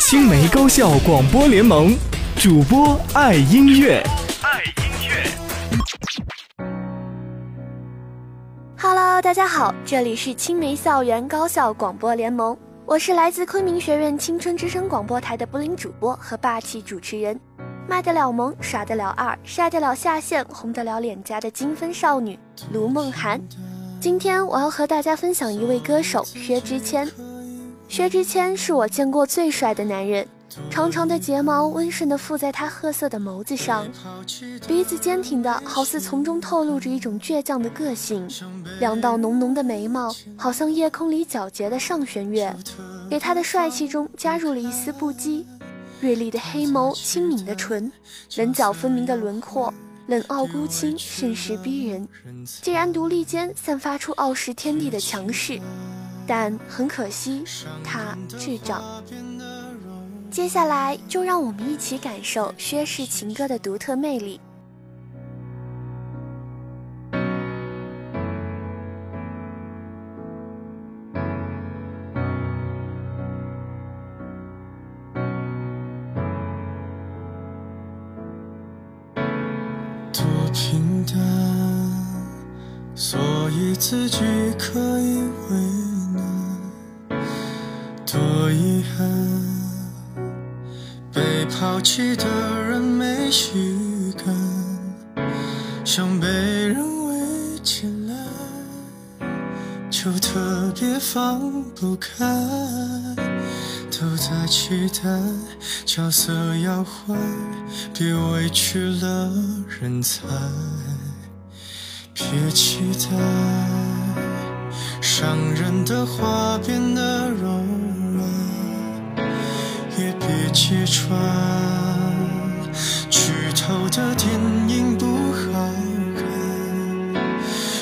青梅高校广播联盟主播爱音乐，爱音乐。Hello，大家好，这里是青梅校园高校广播联盟，我是来自昆明学院青春之声广播台的布林主播和霸气主持人，卖得了萌，耍得了二，晒得了下线，红得了脸颊的金分少女卢梦涵。今天我要和大家分享一位歌手薛之谦。薛之谦是我见过最帅的男人，长长的睫毛温顺地附在他褐色的眸子上，鼻子坚挺的好似从中透露着一种倔强的个性，两道浓浓的眉毛好像夜空里皎洁的上弦月，给他的帅气中加入了一丝不羁。锐利的黑眸，轻抿的唇，棱角分明的轮廓，冷傲孤清，甚是逼人。既然独立间散发出傲视天地的强势。但很可惜，他智障。接下来就让我们一起感受薛氏情歌的独特魅力。多平淡，所以自己可以为。多遗憾，被抛弃的人没习惯，想被人围起来，就特别放不开，都在期待角色要换，别委屈了人才，别期待伤人的话变得柔。揭穿，剧透的电影不好看，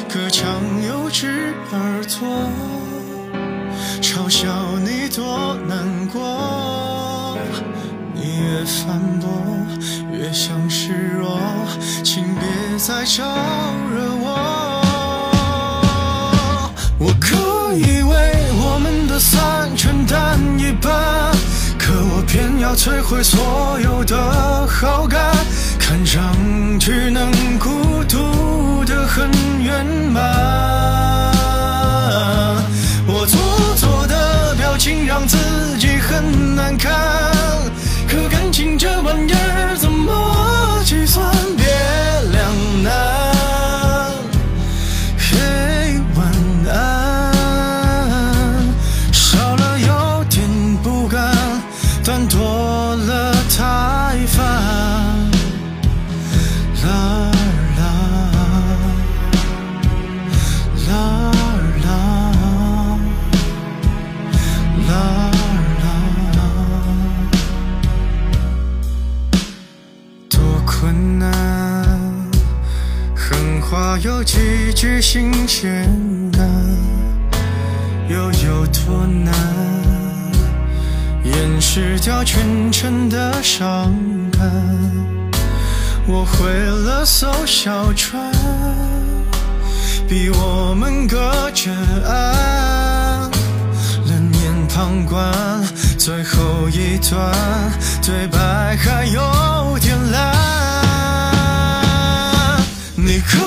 隔墙有只耳朵，嘲笑你多难过。你越反驳，越像示弱，请别再招摧毁所有的好感，看上去能孤独的很圆满。我做作的表情让自己很难看，有几句新鲜感，又有多难？掩饰掉全城的伤感。我毁了艘小船，逼我们隔着岸，冷眼旁观。最后一段对白还有点烂。你可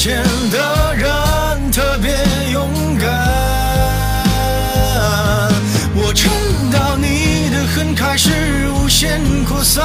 见的人特别勇敢？我撑到你的恨开始无限扩散，